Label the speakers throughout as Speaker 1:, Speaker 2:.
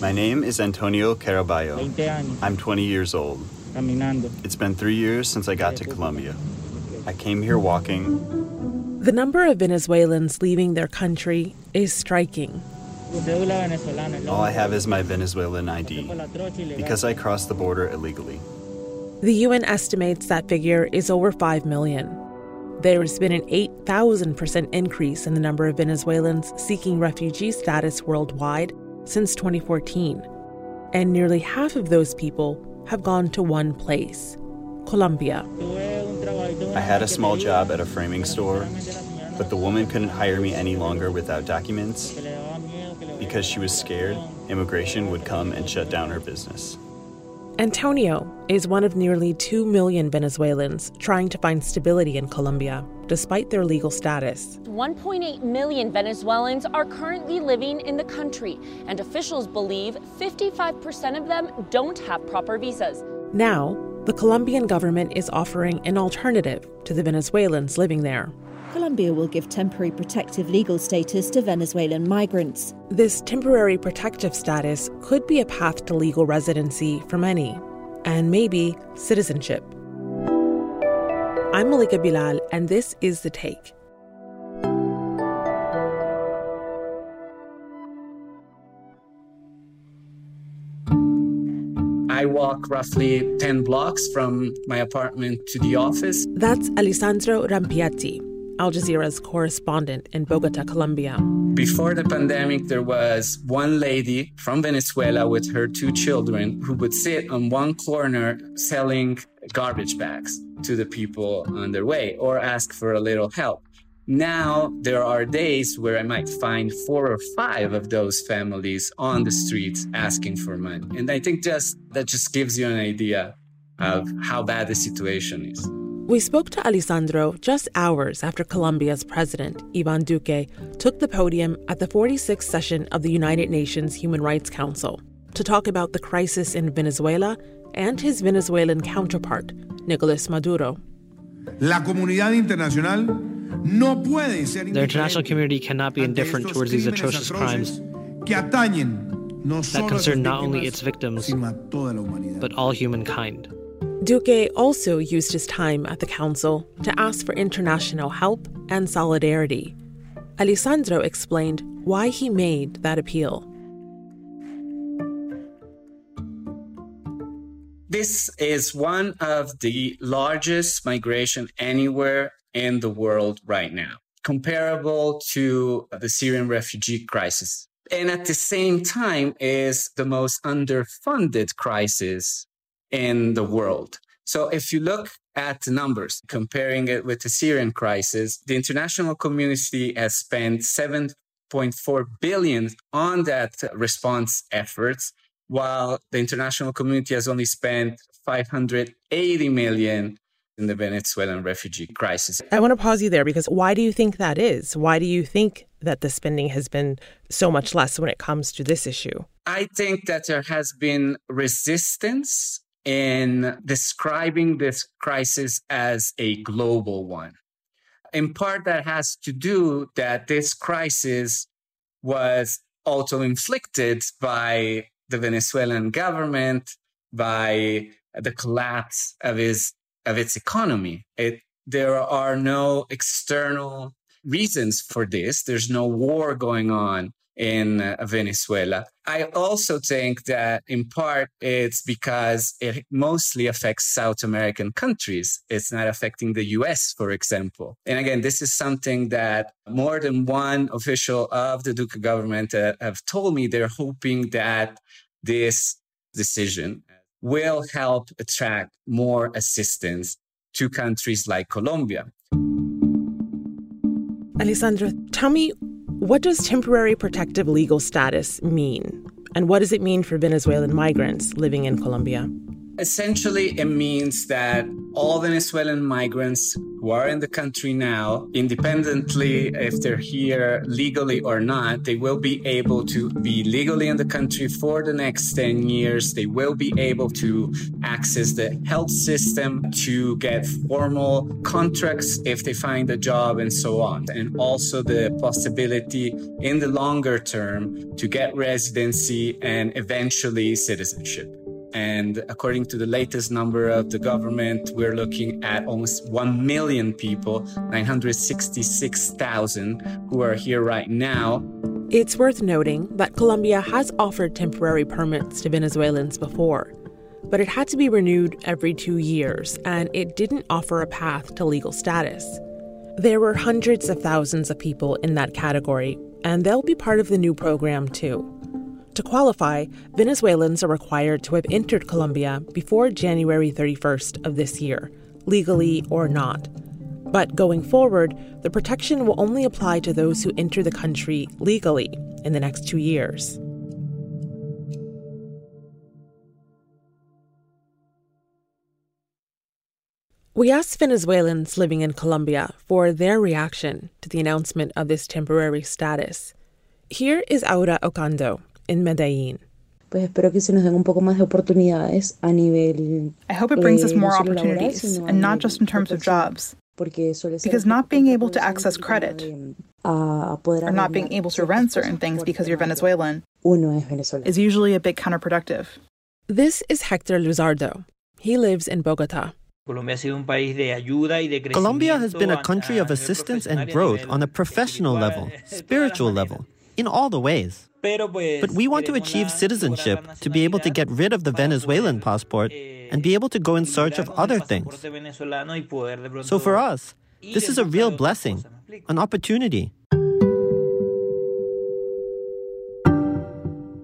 Speaker 1: My name is Antonio Caraballo. I'm 20 years old. It's been three years since I got to Colombia. I came here walking.
Speaker 2: The number of Venezuelans leaving their country is striking.
Speaker 1: All I have is my Venezuelan ID because I crossed the border illegally.
Speaker 2: The UN estimates that figure is over 5 million. There has been an 8,000% increase in the number of Venezuelans seeking refugee status worldwide since 2014. And nearly half of those people have gone to one place Colombia.
Speaker 1: I had a small job at a framing store, but the woman couldn't hire me any longer without documents because she was scared immigration would come and shut down her business.
Speaker 2: Antonio is one of nearly 2 million Venezuelans trying to find stability in Colombia, despite their legal status.
Speaker 3: 1.8 million Venezuelans are currently living in the country, and officials believe 55% of them don't have proper visas.
Speaker 2: Now, the Colombian government is offering an alternative to the Venezuelans living there.
Speaker 4: Colombia will give temporary protective legal status to Venezuelan migrants.
Speaker 2: This temporary protective status could be a path to legal residency for many, and maybe citizenship. I'm Malika Bilal, and this is The Take.
Speaker 5: I walk roughly 10 blocks from my apartment to the office.
Speaker 2: That's Alessandro Rampietti, Al Jazeera's correspondent in Bogota, Colombia.
Speaker 5: Before the pandemic, there was one lady from Venezuela with her two children who would sit on one corner selling garbage bags to the people on their way or ask for a little help. Now, there are days where I might find four or five of those families on the streets asking for money. And I think just that just gives you an idea of how bad the situation is.
Speaker 2: We spoke to Alessandro just hours after Colombia's president, Ivan Duque, took the podium at the 46th session of the United Nations Human Rights Council to talk about the crisis in Venezuela and his Venezuelan counterpart, Nicolas Maduro.
Speaker 6: La comunidad internacional no puede ser
Speaker 7: The international community cannot be indifferent towards these atrocious crimes that concern not only its victims, but all humankind.
Speaker 2: Duque also used his time at the council to ask for international help and solidarity. Alessandro explained why he made that appeal.
Speaker 5: This is one of the largest migration anywhere in the world right now, comparable to the Syrian refugee crisis. And at the same time is the most underfunded crisis in the world. So if you look at the numbers, comparing it with the Syrian crisis, the international community has spent 7.4 billion on that response efforts, while the international community has only spent 580 million in the Venezuelan refugee crisis.
Speaker 2: I want to pause you there because why do you think that is? Why do you think that the spending has been so much less when it comes to this issue?
Speaker 5: I think that there has been resistance in describing this crisis as a global one. In part, that has to do that this crisis was also inflicted by the Venezuelan government, by the collapse of his of its economy. It, there are no external reasons for this. There's no war going on in uh, Venezuela. I also think that in part it's because it mostly affects South American countries. It's not affecting the US, for example. And again, this is something that more than one official of the Duque government uh, have told me they're hoping that this decision will help attract more assistance to countries like Colombia.
Speaker 2: Alessandro, tell me what does temporary protective legal status mean? And what does it mean for Venezuelan migrants living in Colombia?
Speaker 5: Essentially, it means that all Venezuelan migrants who are in the country now, independently if they're here legally or not, they will be able to be legally in the country for the next 10 years. They will be able to access the health system, to get formal contracts if they find a job, and so on. And also the possibility in the longer term to get residency and eventually citizenship. And according to the latest number of the government, we're looking at almost 1 million people, 966,000 who are here right now.
Speaker 2: It's worth noting that Colombia has offered temporary permits to Venezuelans before, but it had to be renewed every two years, and it didn't offer a path to legal status. There were hundreds of thousands of people in that category, and they'll be part of the new program too. To qualify, Venezuelans are required to have entered Colombia before January 31st of this year, legally or not. But going forward, the protection will only apply to those who enter the country legally in the next two years. We asked Venezuelans living in Colombia for their reaction to the announcement of this temporary status. Here is Aura Ocando, in Medellín.
Speaker 8: Pues espero que se nos den un poco más de oportunidades a nivel.
Speaker 9: I hope it brings us eh, more opportunities, and not just in terms of jobs. Because not being able to access credit, or not being able to rent certain things because you're Venezuelan, is usually a bit counterproductive.
Speaker 2: This is Hector Luzardo. He lives in Bogota.
Speaker 10: Colombia has been a country of assistance and growth on a professional level, spiritual level, in all the ways. But we want to achieve citizenship to be able to get rid of the Venezuelan passport and be able to go in search of other things. So for us, this is a real blessing, an opportunity.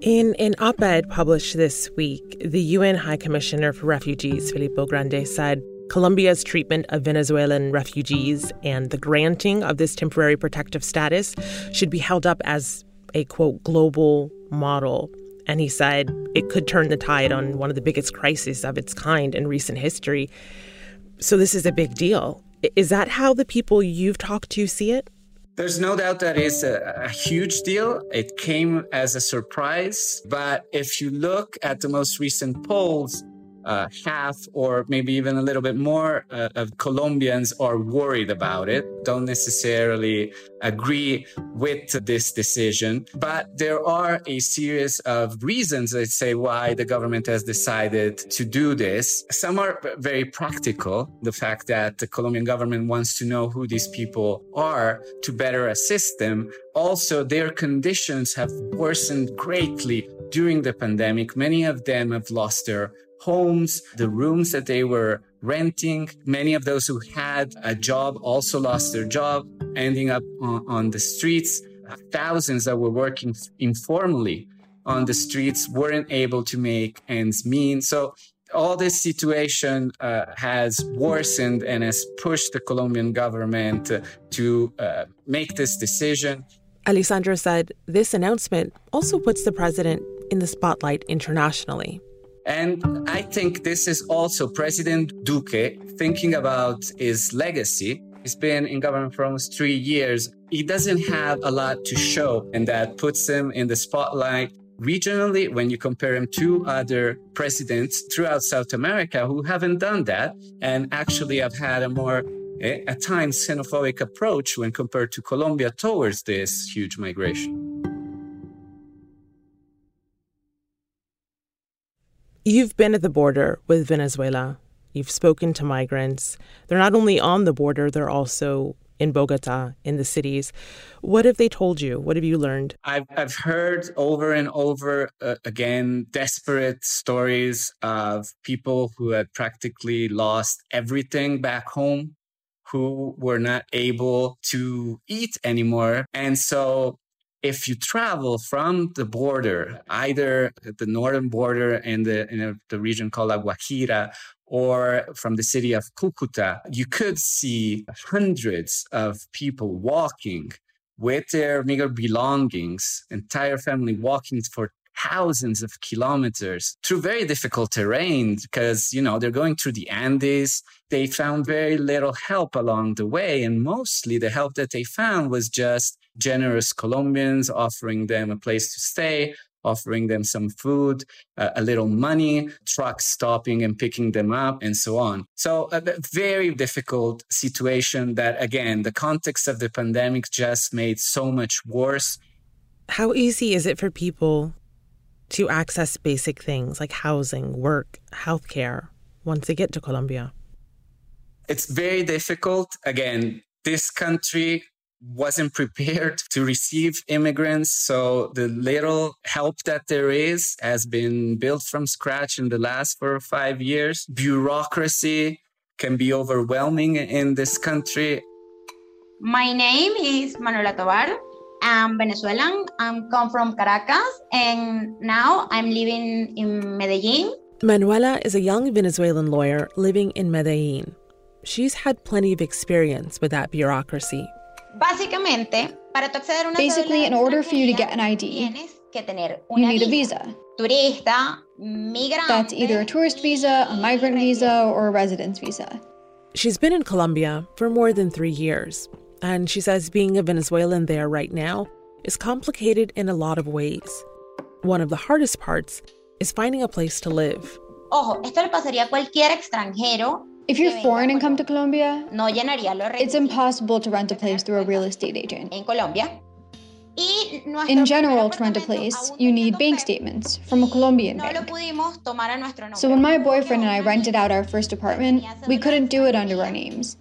Speaker 2: In an op ed published this week, the UN High Commissioner for Refugees, Filippo Grandi, said Colombia's treatment of Venezuelan refugees and the granting of this temporary protective status should be held up as a quote global model. And he said it could turn the tide on one of the biggest crises of its kind in recent history. So this is a big deal. Is that how the people you've talked to see it?
Speaker 5: There's no doubt that it's a, a, huge deal. It came as a surprise. But if you look at the most recent polls, uh, half or maybe even a little bit more uh, of Colombians are worried about it, don't necessarily agree with this decision. But there are a series of reasons, let's say, why the government has decided to do this. Some are very practical. The fact that the Colombian government wants to know who these people are to better assist them. Also, their conditions have worsened greatly during the pandemic. Many of them have lost their homes, the rooms that they were renting. Many of those who had a job also lost their job, ending up on, on the streets. Thousands that were working informally on the streets weren't able to make ends meet. So all this situation uh, has worsened and has pushed the Colombian government uh, to uh, make this decision.
Speaker 2: Alessandro said this announcement also puts the president in the spotlight internationally.
Speaker 5: And I think this is also President Duque thinking about his legacy. He's been in government for almost three years. He doesn't have a lot to show, and that puts him in the spotlight regionally when you compare him to other presidents throughout South America who haven't done that and actually have had a more eh, at times xenophobic approach when compared to Colombia towards this huge migration.
Speaker 2: You've been at the border with Venezuela. You've spoken to migrants. They're not only on the border, they're also in Bogota, in the cities. What have they told you? What have you learned?
Speaker 5: I've, I've heard over and over uh, again desperate stories of people who had practically lost everything back home, who were not able to eat anymore. And so if you travel from the border, either the northern border in the in the region called La Guajira or from the city of Cucuta, you could see hundreds of people walking with their meager belongings, entire family walking for thousands of kilometers through very difficult terrain because, you know, they're going through the Andes. They found very little help along the way. And mostly the help that they found was just generous Colombians offering them a place to stay, offering them some food, uh, a little money, trucks stopping and picking them up, and so on. So, a very difficult situation that, again, the context of the pandemic just made so much worse.
Speaker 2: How easy is it for people to access basic things like housing, work, healthcare once they get to Colombia?
Speaker 5: It's very difficult. Again, this country wasn't prepared to receive immigrants. So the little help that there is has been built from scratch in the last four or five years. Bureaucracy can be overwhelming in this country.
Speaker 11: My name is Manuela Tovar. I'm Venezuelan. I'm come from Caracas and now I'm living in Medellin.
Speaker 2: Manuela is a young Venezuelan lawyer living in Medellin. She's had plenty of experience with that bureaucracy
Speaker 12: Basically, in order for you to get an ID, you need a visa. That's either a tourist visa, a migrant visa, or a residence visa.
Speaker 2: She's been in Colombia for more than three years, and she says being a Venezuelan there right now is complicated in a lot of ways. One of the hardest parts is finding a place to live.
Speaker 12: Ojo, esto le pasaría a cualquier extranjero if you're foreign and come to Colombia, it's impossible to rent a place through a real estate agent. In Colombia. In general, to rent a place, you need bank statements from a Colombian bank. So when my boyfriend and I rented out our first apartment, we couldn't do it under our names.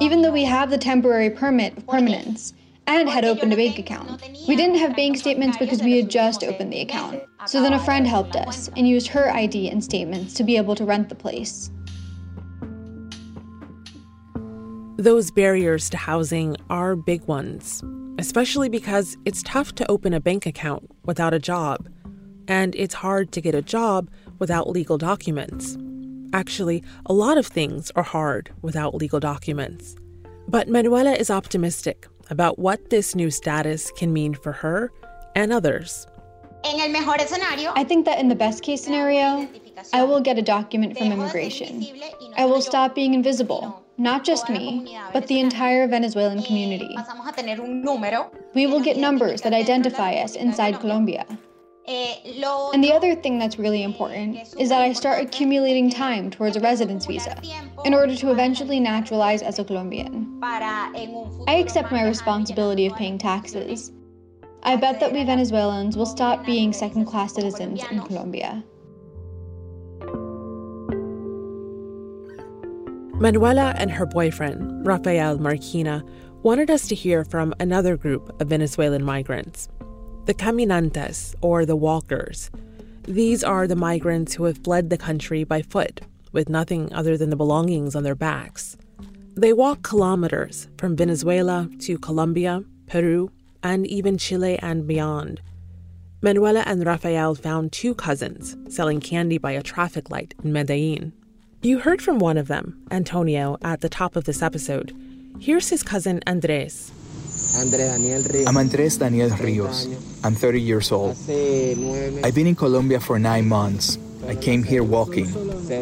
Speaker 12: Even though we have the temporary permit of permanence and had opened a bank account. We didn't have bank statements because we had just opened the account. So then a friend helped us and used her ID and statements to be able to rent the place.
Speaker 2: Those barriers to housing are big ones, especially because it's tough to open a bank account without a job, and it's hard to get a job without legal documents. Actually, a lot of things are hard without legal documents. But Manuela is optimistic about what this new status can mean for her and others.
Speaker 12: I think that in the best case scenario, I will get a document from immigration. I will stop being invisible not just me, but the entire Venezuelan community. We will get numbers that identify us inside Colombia. And the other thing that's really important is that I start accumulating time towards a residence visa in order to eventually naturalize as a Colombian. I accept my responsibility of paying taxes. I bet that we Venezuelans will stop being second class citizens in Colombia.
Speaker 2: Manuela and her boyfriend, Rafael Marquina, wanted us to hear from another group of Venezuelan migrants the caminantes, or the walkers. These are the migrants who have fled the country by foot, with nothing other than the belongings on their backs. They walk kilometers from Venezuela to Colombia, Peru, and even Chile and beyond. Manuela and Rafael found two cousins selling candy by a traffic light in Medellin. You heard from one of them, Antonio, at the top of this episode. Here's his cousin Andres.
Speaker 13: I'm Andres Daniel Rios. I'm 30 years old. I've been in Colombia for nine months. I came here walking.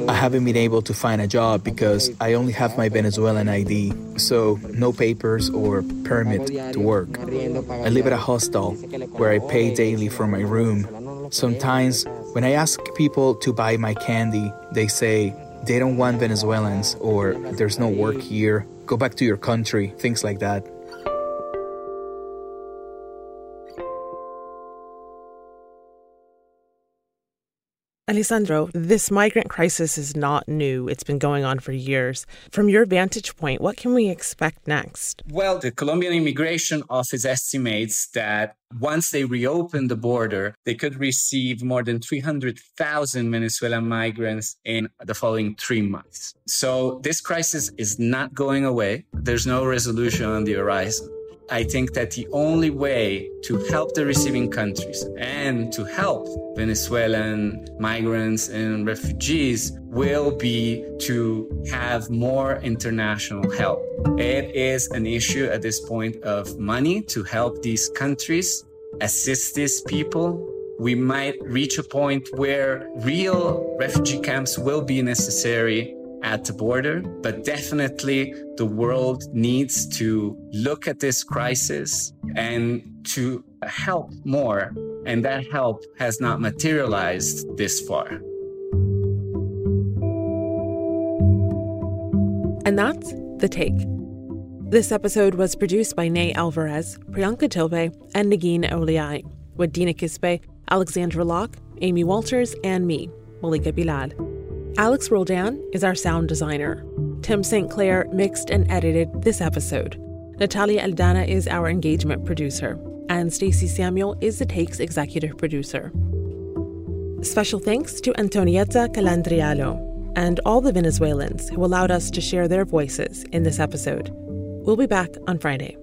Speaker 13: I haven't been able to find a job because I only have my Venezuelan ID, so no papers or permit to work. I live at a hostel where I pay daily for my room. Sometimes, when I ask people to buy my candy, they say, they don't want Venezuelans or there's no work here, go back to your country, things like that.
Speaker 2: Alessandro, this migrant crisis is not new. It's been going on for years. From your vantage point, what can we expect next?
Speaker 5: Well, the Colombian Immigration Office estimates that once they reopen the border, they could receive more than 300,000 Venezuelan migrants in the following three months. So this crisis is not going away. There's no resolution on the horizon. I think that the only way to help the receiving countries and to help Venezuelan migrants and refugees will be to have more international help. It is an issue at this point of money to help these countries assist these people. we might reach a point where real refugee camps will be necessary at the border, but definitely the world needs to look at this crisis and to help more. And that help has not materialized this far.
Speaker 2: And that's The Take. This episode was produced by Ney Alvarez, Priyanka Tilve, and Negin Owliaei, with Dina Kesbeh, Alexandra Locke, Amy Walters, and me, Malika Bilal. Alex Roldan is our sound designer. Tim St. Clair mixed and edited this episode. Natalia Aldana is our engagement producer, and Stacey Samuel is the Take's executive producer. Special thanks to Antonietta Calandrialo and all the Venezuelans who allowed us to share their voices in this episode. We'll be back on Friday.